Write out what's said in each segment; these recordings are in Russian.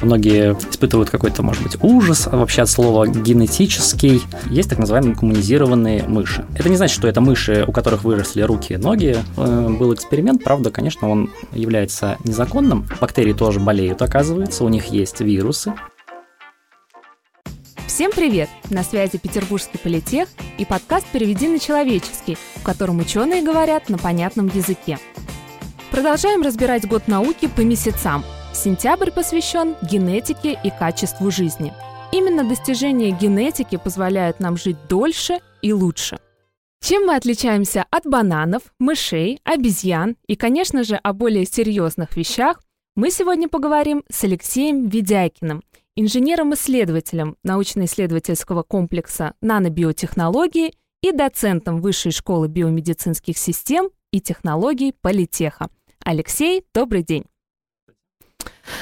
Многие испытывают какой-то, может быть, ужас вообще от слова генетический. Есть так называемые коммунизированные мыши. Это не значит, что это мыши, у которых выросли руки и ноги. Э, был эксперимент, правда, конечно, он является незаконным. Бактерии тоже болеют, оказывается, у них есть вирусы. Всем привет! На связи Петербургский политех и подкаст «Переведи на человеческий», в котором ученые говорят на понятном языке. Продолжаем разбирать год науки по месяцам – Сентябрь посвящен генетике и качеству жизни. Именно достижения генетики позволяют нам жить дольше и лучше. Чем мы отличаемся от бананов, мышей, обезьян и, конечно же, о более серьезных вещах, мы сегодня поговорим с Алексеем Ведяйкиным, инженером-исследователем научно-исследовательского комплекса нанобиотехнологии и доцентом Высшей школы биомедицинских систем и технологий Политеха. Алексей, добрый день.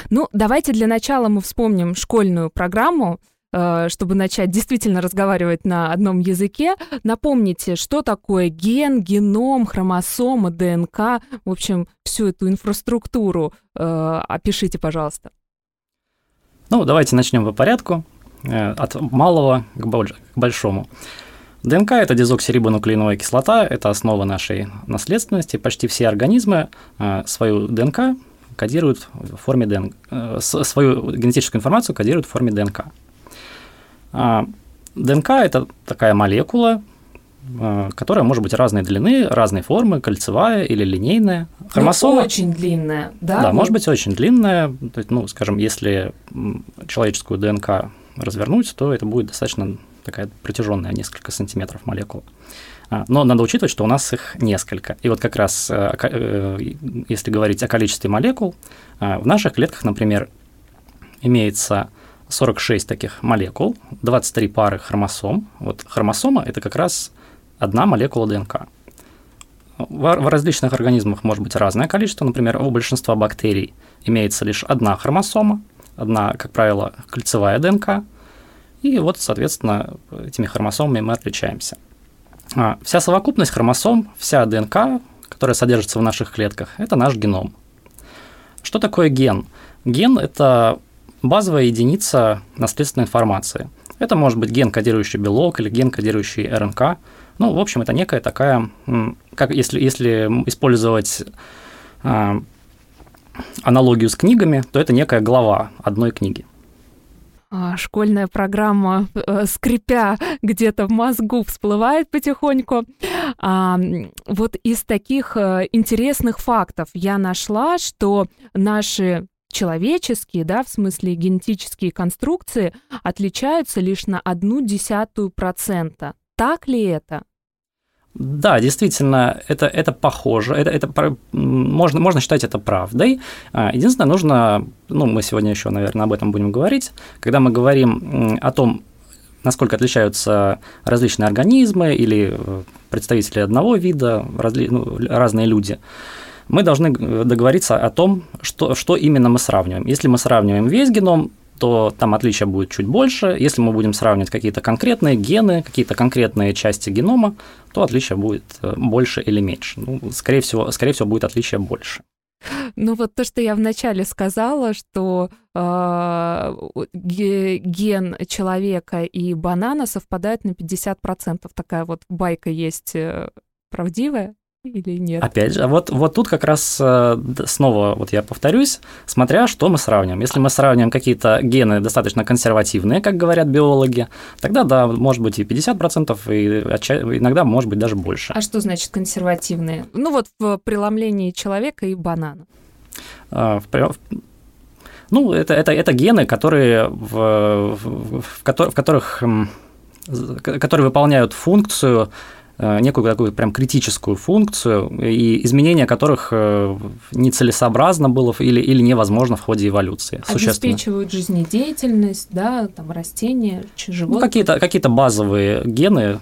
Ну, давайте для начала мы вспомним школьную программу, э, чтобы начать действительно разговаривать на одном языке. Напомните, что такое ген, геном, хромосома, ДНК, в общем, всю эту инфраструктуру э, опишите, пожалуйста. Ну, давайте начнем по порядку, э, от малого к большому. ДНК – это дезоксирибонуклеиновая кислота, это основа нашей наследственности. Почти все организмы свою ДНК кодируют в форме ДНК, э, свою генетическую информацию кодируют в форме ДНК. А, ДНК – это такая молекула, э, которая может быть разной длины, разной формы, кольцевая или линейная. Ну, Хромосома ну, очень длинная, да? Да, может быть очень длинная. То есть, ну, скажем, если человеческую ДНК развернуть, то это будет достаточно такая протяженная, несколько сантиметров молекула. А, но надо учитывать, что у нас их несколько. И вот как раз, э, э, если говорить о количестве молекул, а, в наших клетках, например, имеется 46 таких молекул, 23 пары хромосом. Вот хромосома – это как раз одна молекула ДНК. В различных организмах может быть разное количество. Например, у большинства бактерий имеется лишь одна хромосома, одна, как правило, кольцевая ДНК. И вот, соответственно, этими хромосомами мы отличаемся. А, вся совокупность хромосом, вся ДНК, которая содержится в наших клетках, это наш геном. Что такое ген? Ген – это базовая единица наследственной информации. Это может быть ген, кодирующий белок, или ген, кодирующий РНК. Ну, в общем, это некая такая, как если, если использовать э, аналогию с книгами, то это некая глава одной книги. А, школьная программа, э, скрипя где-то в мозгу, всплывает потихоньку. А, вот из таких э, интересных фактов я нашла, что наши человеческие, да, в смысле генетические конструкции отличаются лишь на одну десятую процента. Так ли это? Да, действительно, это, это похоже, это, это можно, можно считать это правдой. А, единственное, нужно, ну, мы сегодня еще, наверное, об этом будем говорить, когда мы говорим о том, насколько отличаются различные организмы или э, представители одного вида, разли, ну, разные люди, мы должны договориться о том, что, что именно мы сравниваем. Если мы сравниваем весь геном, то там отличия будет чуть больше. Если мы будем сравнивать какие-то конкретные гены, какие-то конкретные части генома, то отличия будет э, больше или меньше. Ну, скорее всего, скорее всего, будет отличие больше. Ну вот то, что я вначале сказала, что э, ген человека и банана совпадают на 50%. Такая вот байка есть э, правдивая или нет? Опять же, вот, вот тут как раз э, снова, вот я повторюсь, смотря что мы сравниваем. Если мы сравниваем какие-то гены достаточно консервативные, как говорят биологи, тогда, да, может быть и 50%, и иногда может быть даже больше. А что значит консервативные? Ну вот в преломлении человека и банана. А, в, ну, это, это, это гены, которые в, в, в, в которых которые выполняют функцию некую такую прям критическую функцию, и изменения которых э, нецелесообразно было или, или невозможно в ходе эволюции. Обеспечивают жизнедеятельность, да, там растения, животные. Ну, какие-то какие базовые гены,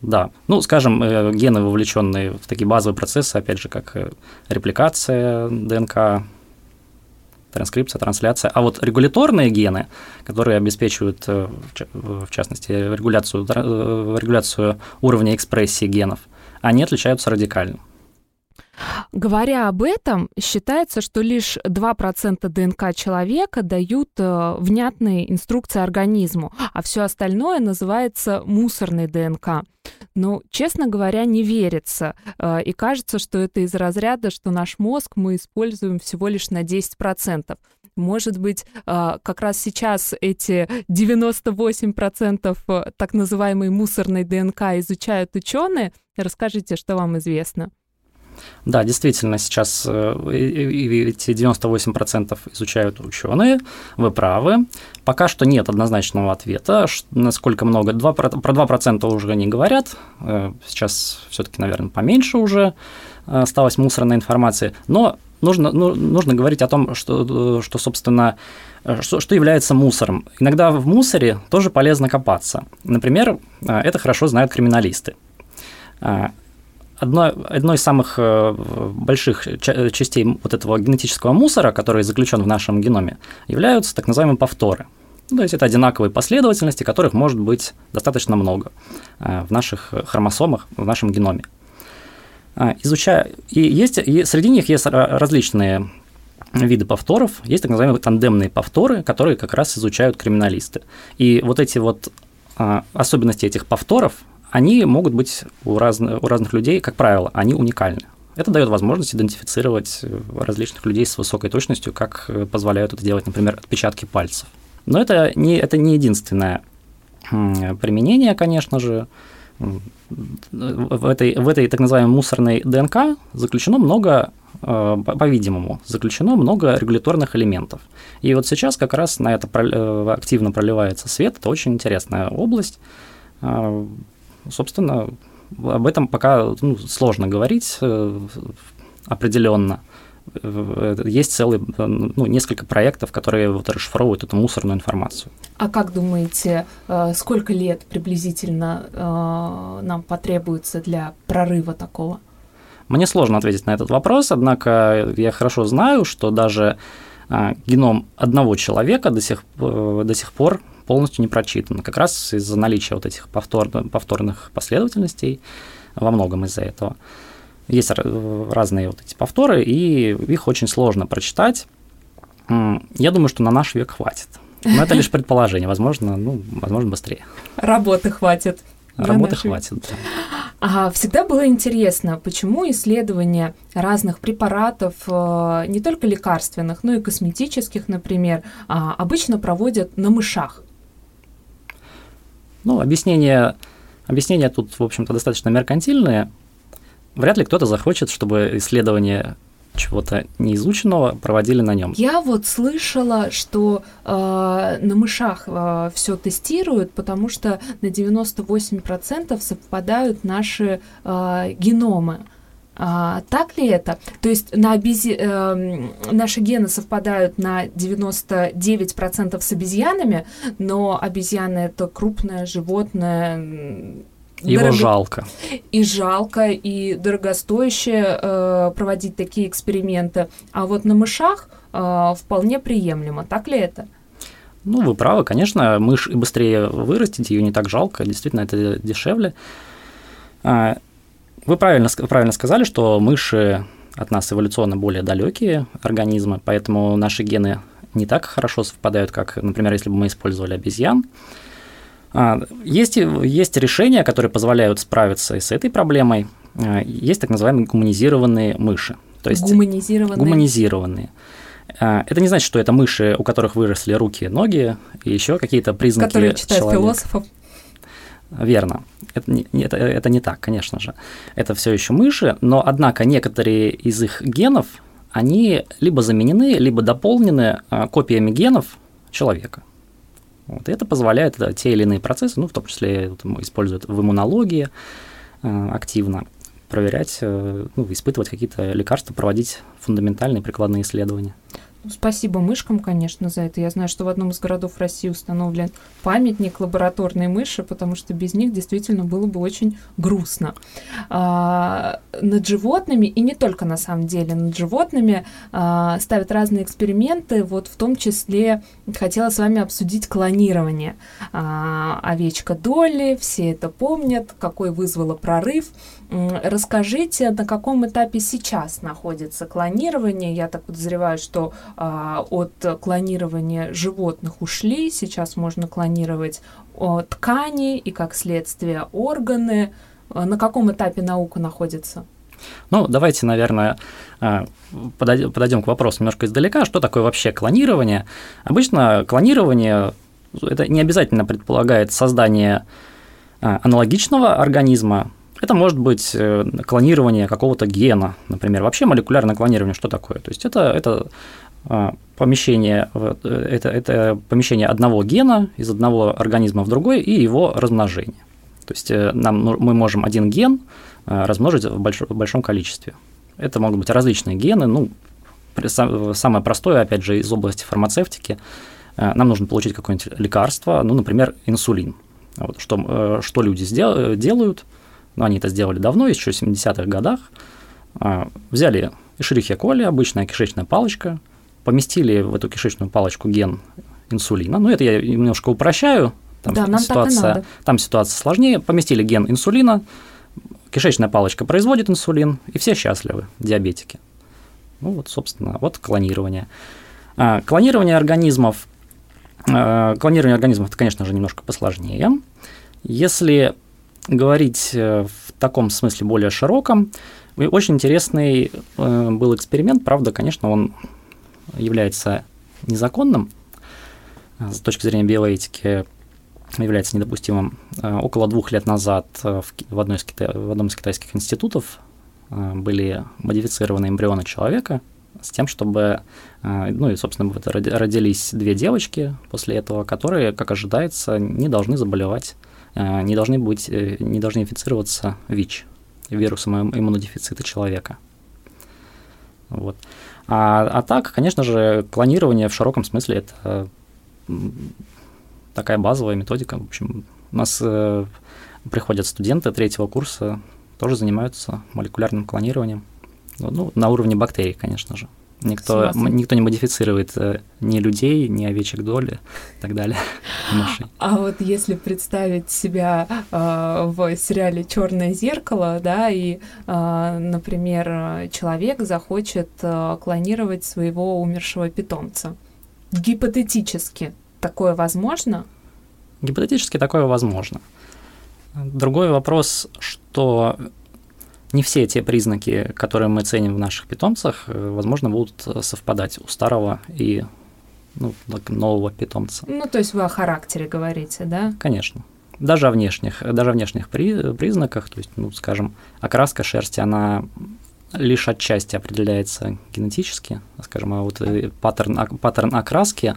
да. Ну, скажем, э, гены, вовлеченные в такие базовые процессы, опять же, как репликация ДНК, транскрипция, трансляция. А вот регуляторные гены, которые обеспечивают, э, в частности, регуляцию, э, регуляцию уровня экспрессии генов, они отличаются радикально. Говоря об этом, считается, что лишь 2% ДНК человека дают э, внятные инструкции организму, а все остальное называется мусорной ДНК. Но, честно говоря, не верится. Э, и кажется, что это из разряда, что наш мозг мы используем всего лишь на 10%. Может быть, э, как раз сейчас эти 98% э, так называемой мусорной ДНК изучают ученые. Расскажите, что вам известно. Да, действительно, сейчас эти 98% изучают ученые, вы правы. Пока что нет однозначного ответа, насколько много. 2, про 2% уже не говорят, э, сейчас все-таки, наверное, поменьше уже э, осталось мусорной информации, но нужно, ну, нужно говорить о том, что, что собственно, э, что, что является мусором. Иногда в мусоре тоже полезно копаться. Например, это хорошо знают криминалисты одно, одной из самых э, больших частей вот этого генетического мусора, который заключен в нашем геноме, являются так называемые повторы. Ну, то есть это одинаковые последовательности, которых может быть достаточно много э, в наших хромосомах, в нашем геноме. А, изучая, и есть, и среди них есть различные виды повторов, есть так называемые тандемные повторы, которые как раз изучают криминалисты. И вот эти вот а, особенности этих повторов, они могут быть у, разных, у разных людей, как правило, они уникальны. Это дает возможность идентифицировать э, различных людей с высокой точностью, как э, позволяют это делать, например, отпечатки пальцев. Но это не, это не единственное применение, конечно же. В этой, в этой так называемой мусорной ДНК заключено много, э, по-видимому, заключено много регуляторных элементов. И вот сейчас как раз на это активно проливается свет. Это очень интересная область собственно, об этом пока ну, сложно говорить э, определенно. Э, есть целый, ну, несколько проектов, которые вот расшифровывают эту мусорную информацию. А как думаете, э, сколько лет приблизительно нам потребуется для прорыва такого? Мне сложно ответить на этот вопрос, однако я хорошо знаю, что даже геном одного человека до сих, до сих пор полностью не прочитано. Как раз из-за наличия вот этих повтор, повторных последовательностей, во многом из-за этого. Есть разные вот эти повторы, и их очень сложно прочитать. Я думаю, что на наш век хватит. Но это лишь предположение, возможно, ну, возможно, быстрее. Работы хватит. Работы хватит, да. А всегда было интересно, почему исследования разных препаратов, э, не только лекарственных, но и косметических, например, а, обычно проводят на мышах. Ну, объяснение, объяснение тут, в общем-то, достаточно меркантильное. Вряд ли кто-то захочет, чтобы исследование чего-то неизученного проводили на нем. Я вот слышала, что э, на мышах э, все тестируют, потому что на 98% совпадают наши э, геномы. А, так ли это? То есть на обези... э, наши гены совпадают на 99% с обезьянами, но обезьяны это крупное животное. Его дорого... жалко. И жалко, и дорогостоящее э, проводить такие эксперименты. А вот на мышах э, вполне приемлемо. Так ли это? Ну, вы правы, конечно, мышь быстрее вырастить, ее не так жалко, действительно, это дешевле. Вы правильно, правильно сказали, что мыши от нас эволюционно более далекие организмы, поэтому наши гены не так хорошо совпадают, как, например, если бы мы использовали обезьян. А, есть, есть решения, которые позволяют справиться и с этой проблемой. А, есть так называемые гуманизированные мыши. То есть гуманизированные. гуманизированные. А, это не значит, что это мыши, у которых выросли руки, ноги и еще какие-то признаки Которые читают человека. философов. Верно. Это не, это, это не так, конечно же. Это все еще мыши, но однако некоторые из их генов, они либо заменены, либо дополнены а, копиями генов человека. Вот, и это позволяет да, те или иные процессы, ну, в том числе используют в иммунологии э, активно, проверять, э, ну, испытывать какие-то лекарства, проводить фундаментальные прикладные исследования. Спасибо мышкам, конечно, за это. Я знаю, что в одном из городов России установлен памятник лабораторной мыши, потому что без них действительно было бы очень грустно. А, над животными, и не только на самом деле, над животными а, ставят разные эксперименты, вот в том числе хотела с вами обсудить клонирование. А, овечка Долли, все это помнят, какой вызвало прорыв. Расскажите, на каком этапе сейчас находится клонирование? Я так подозреваю, что а, от клонирования животных ушли, сейчас можно клонировать о, ткани и, как следствие, органы. А, на каком этапе наука находится? Ну, давайте, наверное, а, подойдем к вопросу немножко издалека. Что такое вообще клонирование? Обычно клонирование это не обязательно предполагает создание аналогичного организма, это может быть э, клонирование какого-то гена, например. Вообще молекулярное клонирование что такое? То есть это, это а, помещение, э, это, это помещение одного гена из одного организма в другой и его размножение. То есть э, нам, мы можем один ген размножить в, больш, в большом количестве. Это могут быть различные гены. Ну, самое простое, опять же, из области фармацевтики, нам нужно получить какое-нибудь лекарство, ну, например, инсулин. Вот, что, что люди сдел, делают – но они это сделали давно, еще в 70-х годах, а, взяли Escherichia coli, обычная кишечная палочка, поместили в эту кишечную палочку ген инсулина. Ну, это я немножко упрощаю. Там да, нам ситуация, так и надо. Там ситуация сложнее. Поместили ген инсулина, кишечная палочка производит инсулин, и все счастливы, диабетики. Ну, вот, собственно, вот клонирование. А, клонирование организмов, а, клонирование организмов, это, конечно же, немножко посложнее. Если говорить э, в таком смысле более широком, очень интересный э, был эксперимент, правда, конечно, он является незаконным. Э, с точки зрения биоэтики, является недопустимым. Около двух лет назад в, одной из в одном из китайских институтов были модифицированы эмбрионы человека с тем, чтобы, ну и, собственно, родились две девочки после этого, которые, как ожидается, не должны заболевать не должны быть, э, не должны инфицироваться ВИЧ, вирусом иммунодефицита человека. Вот. А, а так, конечно же, клонирование в широком смысле это такая базовая методика. В общем, у нас э, приходят студенты третьего курса, тоже занимаются молекулярным клонированием. Ну, на уровне бактерий, конечно же. Никто, никто не модифицирует э, ни людей, ни овечек доли и так далее. А вот если представить себя э, в сериале Черное зеркало, да, и, э, например, человек захочет э, клонировать своего умершего питомца, гипотетически такое возможно? Гипотетически такое возможно. Другой вопрос, что не все те признаки, которые мы ценим в наших питомцах, э, возможно, будут э, совпадать у старого и ну, нового питомца. Ну, то есть вы о характере говорите, да? Конечно. Даже о внешних, даже о внешних при, признаках, то есть, ну, скажем, окраска шерсти, она лишь отчасти определяется генетически, скажем, а вот э, паттерн, паттерн окраски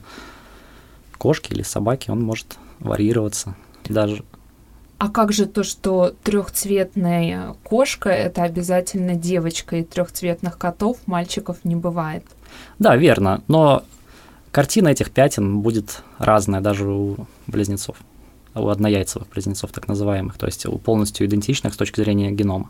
кошки или собаки, он может варьироваться даже а как же то, что трехцветная кошка это обязательно девочка, и трехцветных котов мальчиков не бывает? Да, верно. Но картина этих пятен будет разная даже у близнецов, у однояйцевых близнецов, так называемых, то есть у полностью идентичных с точки зрения генома.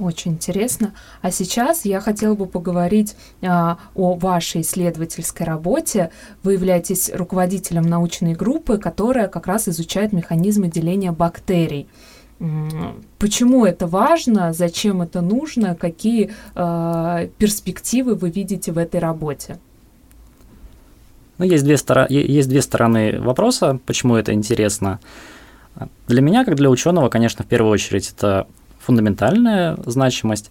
Очень интересно. А сейчас я хотела бы поговорить а, о вашей исследовательской работе. Вы являетесь руководителем научной группы, которая как раз изучает механизмы деления бактерий. Почему это важно, зачем это нужно, какие э, перспективы вы видите в этой работе? Ну, есть две, стор... есть две стороны вопроса, почему это интересно. Для меня, как для ученого, конечно, в первую очередь это фундаментальная значимость.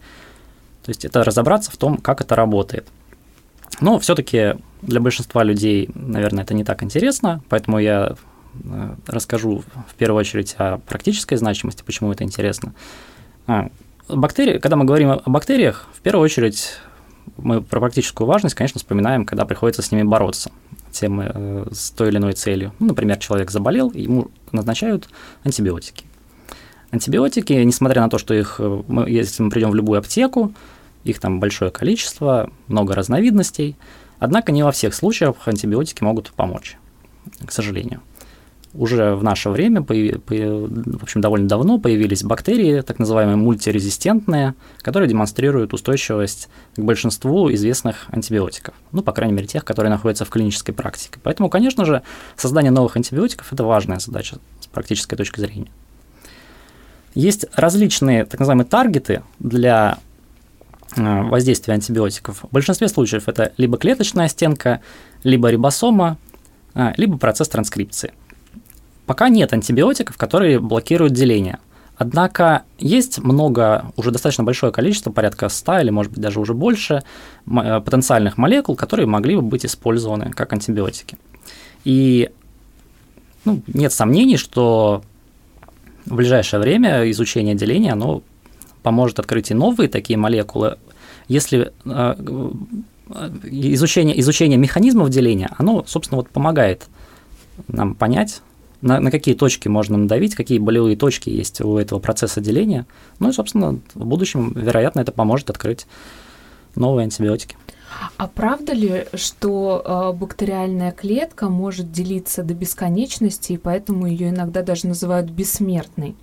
То есть это разобраться в том, как это работает. Но все-таки для большинства людей, наверное, это не так интересно, поэтому я э, расскажу в первую очередь о практической значимости, почему это интересно. А, бактерии, когда мы говорим о бактериях, в первую очередь мы про практическую важность, конечно, вспоминаем, когда приходится с ними бороться тем, э, с той или иной целью. Ну, например, человек заболел, ему назначают антибиотики. Антибиотики, несмотря на то, что их, э, если мы придем в любую аптеку, их там большое количество, много разновидностей, однако не во всех случаях антибиотики могут помочь, к сожалению уже в наше время, в общем, довольно давно появились бактерии, так называемые мультирезистентные, которые демонстрируют устойчивость к большинству известных антибиотиков. Ну, по крайней мере, тех, которые находятся в клинической практике. Поэтому, конечно же, создание новых антибиотиков – это важная задача с практической точки зрения. Есть различные так называемые таргеты для э, воздействия антибиотиков. В большинстве случаев это либо клеточная стенка, либо рибосома, э, либо процесс транскрипции – Пока нет антибиотиков, которые блокируют деление. Однако есть много, уже достаточно большое количество, порядка 100 или, может быть, даже уже больше э, потенциальных молекул, которые могли бы быть использованы как антибиотики. И ну, нет сомнений, что в ближайшее время изучение деления оно поможет открыть и новые такие молекулы. Если э, э, изучение, изучение механизмов деления, оно, собственно, вот помогает нам понять, на, на какие точки можно надавить, какие болевые точки есть у этого процесса деления. Ну и, собственно, в будущем, вероятно, это поможет открыть новые антибиотики. А правда ли, что э, бактериальная клетка может делиться до бесконечности, и поэтому ее иногда даже называют бессмертной?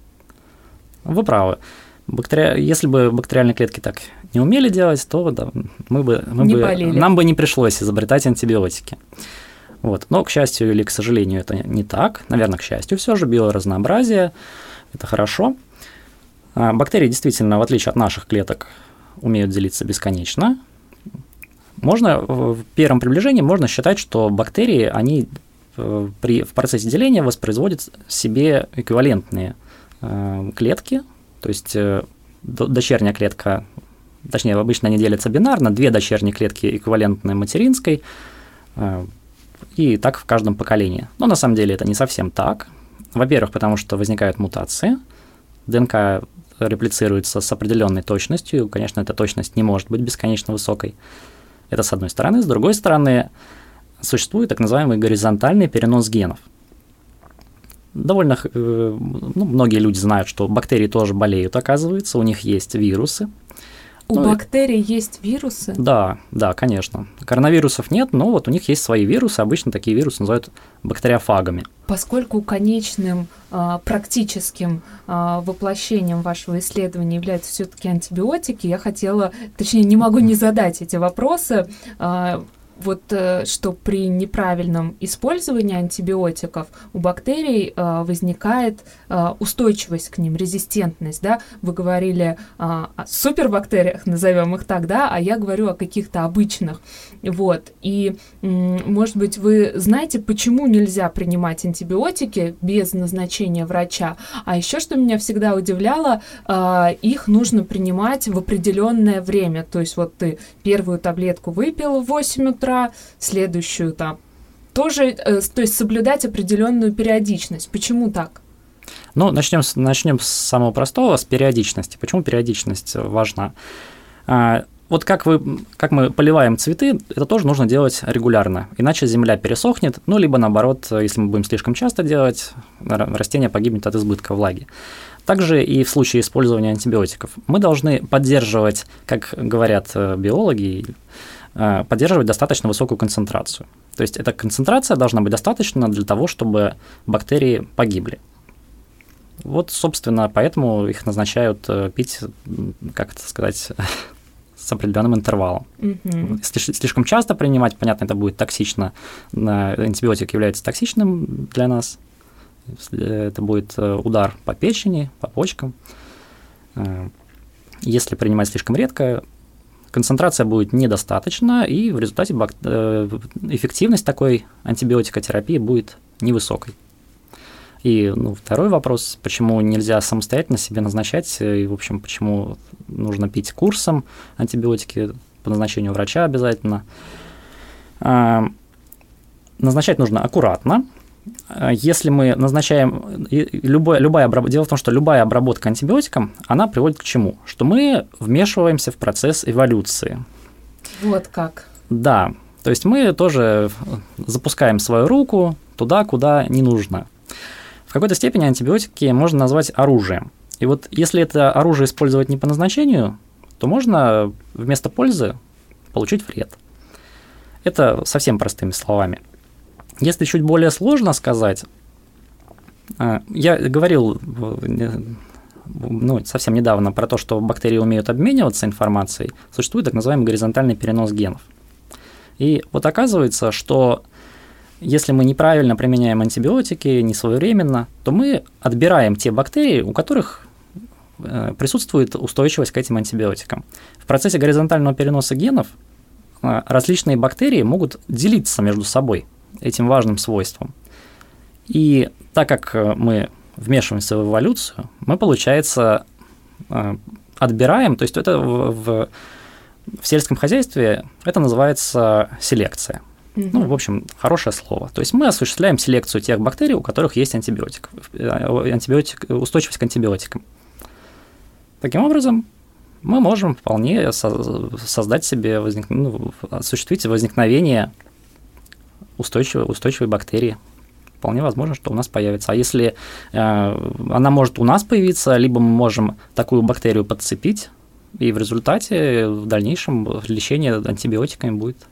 Вы правы. Бактери... Если бы бактериальные клетки так не умели делать, то да, мы бы, мы не бы, болели. нам бы не пришлось изобретать антибиотики. Вот. Но, к счастью или к сожалению, это не так. Наверное, к счастью, все же биоразнообразие – это хорошо. А, бактерии действительно, в отличие от наших клеток, умеют делиться бесконечно. Можно в первом приближении можно считать, что бактерии, они э, при, в процессе деления воспроизводят себе эквивалентные э, клетки, то есть э, дочерняя клетка, точнее, обычно они делятся бинарно, две дочерние клетки эквивалентны материнской, и так в каждом поколении. Но на самом деле это не совсем так. Во-первых, потому что возникают мутации. ДНК реплицируется с определенной точностью. Конечно, эта точность не может быть бесконечно высокой. Это с одной стороны. С другой стороны, существует так называемый горизонтальный перенос генов. Довольно э, ну, многие люди знают, что бактерии тоже болеют, оказывается, у них есть вирусы, у ну, бактерий есть вирусы? Да, да, конечно. Коронавирусов нет, но вот у них есть свои вирусы. Обычно такие вирусы называют бактериофагами. Поскольку конечным а, практическим а, воплощением вашего исследования являются все-таки антибиотики, я хотела, точнее, не могу не задать эти вопросы. А, вот э, что при неправильном использовании антибиотиков у бактерий э, возникает э, устойчивость к ним, резистентность, да? Вы говорили о супербактериях, назовем их так, да, а я говорю о каких-то обычных. Вот. И, может быть, вы знаете, почему нельзя принимать антибиотики без назначения врача? А еще, что меня всегда удивляло, их нужно принимать в определенное время. То есть вот ты первую таблетку выпил в 8 утра, утра, следующую там тоже, э, то есть соблюдать определенную периодичность. Почему так? Ну, начнем начнем с самого простого, с периодичности. Почему периодичность важна? А, вот как, вы, как мы поливаем цветы, это тоже нужно делать регулярно, иначе земля пересохнет, ну, либо наоборот, если мы будем слишком часто делать, растение погибнет от избытка влаги. Также и в случае использования антибиотиков. Мы должны поддерживать, как говорят э, биологи, поддерживать достаточно высокую концентрацию. То есть эта концентрация должна быть достаточна для того, чтобы бактерии погибли. Вот, собственно, поэтому их назначают э, пить, как это сказать, с определенным интервалом. Mm-hmm. Слишком часто принимать, понятно, это будет токсично. Антибиотик является токсичным для нас. Это будет э, удар по печени, по почкам. Если принимать слишком редко, концентрация будет недостаточна, и в результате э, эффективность такой антибиотикотерапии будет невысокой. И ну, второй вопрос, почему нельзя самостоятельно себе назначать, э, и, в общем, почему нужно пить курсом антибиотики по назначению врача обязательно. А, назначать нужно аккуратно, если мы назначаем любая, любая дело в том, что любая обработка антибиотиком, она приводит к чему? Что мы вмешиваемся в процесс эволюции. Вот как. Да, то есть мы тоже запускаем свою руку туда, куда не нужно. В какой-то степени антибиотики можно назвать оружием. И вот если это оружие использовать не по назначению, то можно вместо пользы получить вред. Это совсем простыми словами. Если чуть более сложно сказать, а, я говорил ну, совсем недавно про то, что бактерии умеют обмениваться информацией, существует так называемый горизонтальный перенос генов. И вот оказывается, что если мы неправильно применяем антибиотики, не своевременно, то мы отбираем те бактерии, у которых э, присутствует устойчивость к этим антибиотикам. В процессе горизонтального переноса генов э, различные бактерии могут делиться между собой этим важным свойством. И так как э, мы вмешиваемся в эволюцию, мы, получается, отбираем, то есть это в, в, в сельском хозяйстве это называется селекция. Ну, в общем, хорошее слово. То есть мы осуществляем селекцию тех бактерий, у которых есть антибиотик, э, антибиотик устойчивость к антибиотикам. Таким образом, мы можем вполне создать себе, возник... ну, осуществить возникновение устойчивой, устойчивой бактерии. Вполне возможно, что у нас появится. А если э, она может у нас появиться, либо мы можем такую бактерию подцепить, и в результате в дальнейшем лечение антибиотиками будет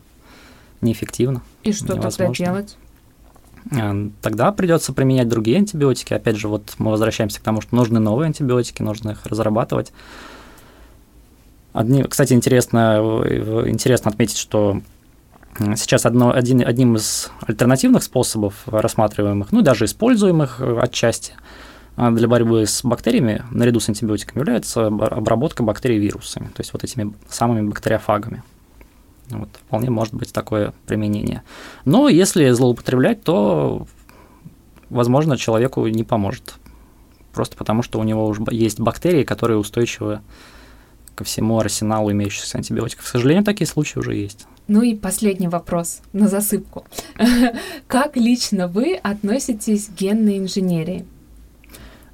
неэффективно. И что невозможно. тогда делать? А, тогда придется применять другие антибиотики. Опять же, вот мы возвращаемся к тому, что нужны новые антибиотики, нужно их разрабатывать. Одни, кстати, интересно, интересно отметить, что сейчас одно, один, одним из альтернативных способов рассматриваемых, ну даже используемых отчасти а, для борьбы с бактериями наряду с антибиотиками является обработка бактерий вирусами, то есть вот этими самыми бактериофагами. Вот, вполне может быть такое применение. Но если злоупотреблять, то, возможно, человеку не поможет. Просто потому, что у него уже есть бактерии, которые устойчивы ко всему арсеналу имеющихся антибиотиков. К сожалению, такие случаи уже есть. Ну и последний вопрос на засыпку. Как лично вы относитесь к генной инженерии?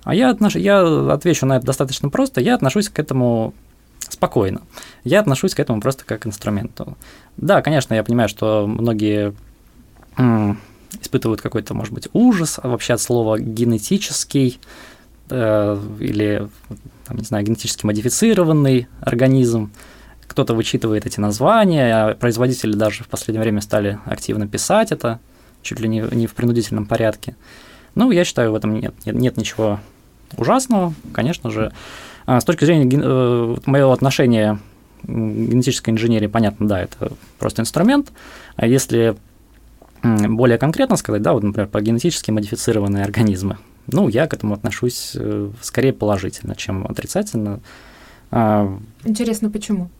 А я, отнош... я отвечу на это достаточно просто. Я отношусь к этому спокойно. Я отношусь к этому просто как к инструменту. Да, конечно, я понимаю, что многие испытывают какой-то, может быть, ужас вообще от слова генетический э, или, там, не знаю, генетически модифицированный организм. Кто-то вычитывает эти названия, а производители даже в последнее время стали активно писать это, чуть ли не, не в принудительном порядке. Ну, я считаю, в этом нет, нет, нет ничего ужасного. Конечно же, а с точки зрения э, моего отношения к генетической инженерии, понятно, да, это просто инструмент. А если более конкретно сказать, да, вот, например, про генетически модифицированные организмы, ну, я к этому отношусь э, скорее положительно, чем отрицательно. А, Интересно, почему?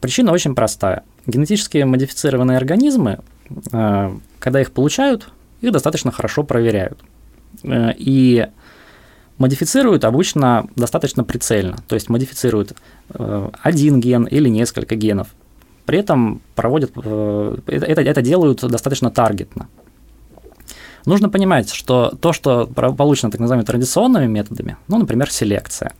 Причина очень простая. Генетически модифицированные организмы, э, когда их получают, их достаточно хорошо проверяют. И Модифицируют обычно достаточно прицельно, то есть модифицируют э, один ген или несколько генов. При этом проводят, э, это, это делают достаточно таргетно. Нужно понимать, что то, что получено так называемыми традиционными методами, ну, например, селекция.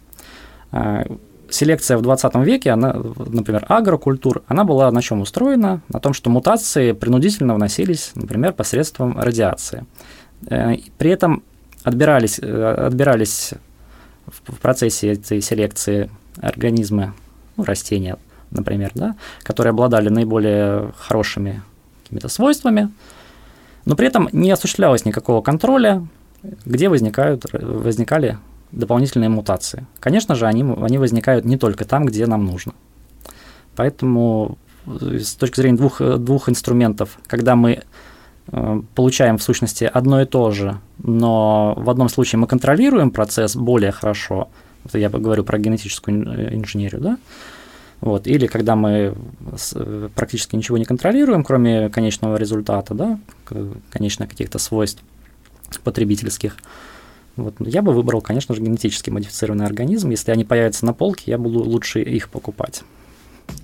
Э, селекция в 20 веке, она, например, агрокультур, она была на чем устроена? На том, что мутации принудительно вносились, например, посредством радиации. При этом отбирались, э, отбирались в процессе этой селекции организмы, ну, растения, например, да, которые обладали наиболее хорошими какими-то свойствами, но при этом не осуществлялось никакого контроля, где возникают, возникали дополнительные мутации. Конечно же, они, они возникают не только там, где нам нужно. Поэтому э, с точки зрения двух, двух инструментов, когда мы Э, получаем в сущности одно и то же, но в одном случае мы контролируем процесс более хорошо, это я говорю про генетическую э, инженерию, да, вот, или когда мы э, практически ничего не контролируем, кроме конечного результата, да, конечных каких-то свойств потребительских, вот, я бы выбрал, конечно же, генетически модифицированный организм. Если они появятся на полке, я буду лучше их покупать.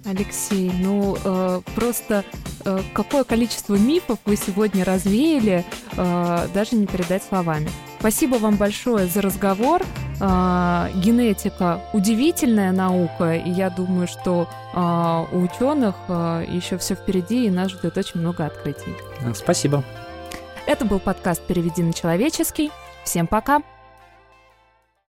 Алексей, ну э, просто э, какое количество мифов вы сегодня развеяли, э, даже не передать словами. Спасибо вам большое за разговор. Э, генетика удивительная наука, и я думаю, что э, у ученых э, еще все впереди, и нас ждет очень много открытий. Спасибо. Это был подкаст «Переведи на человеческий». Всем пока!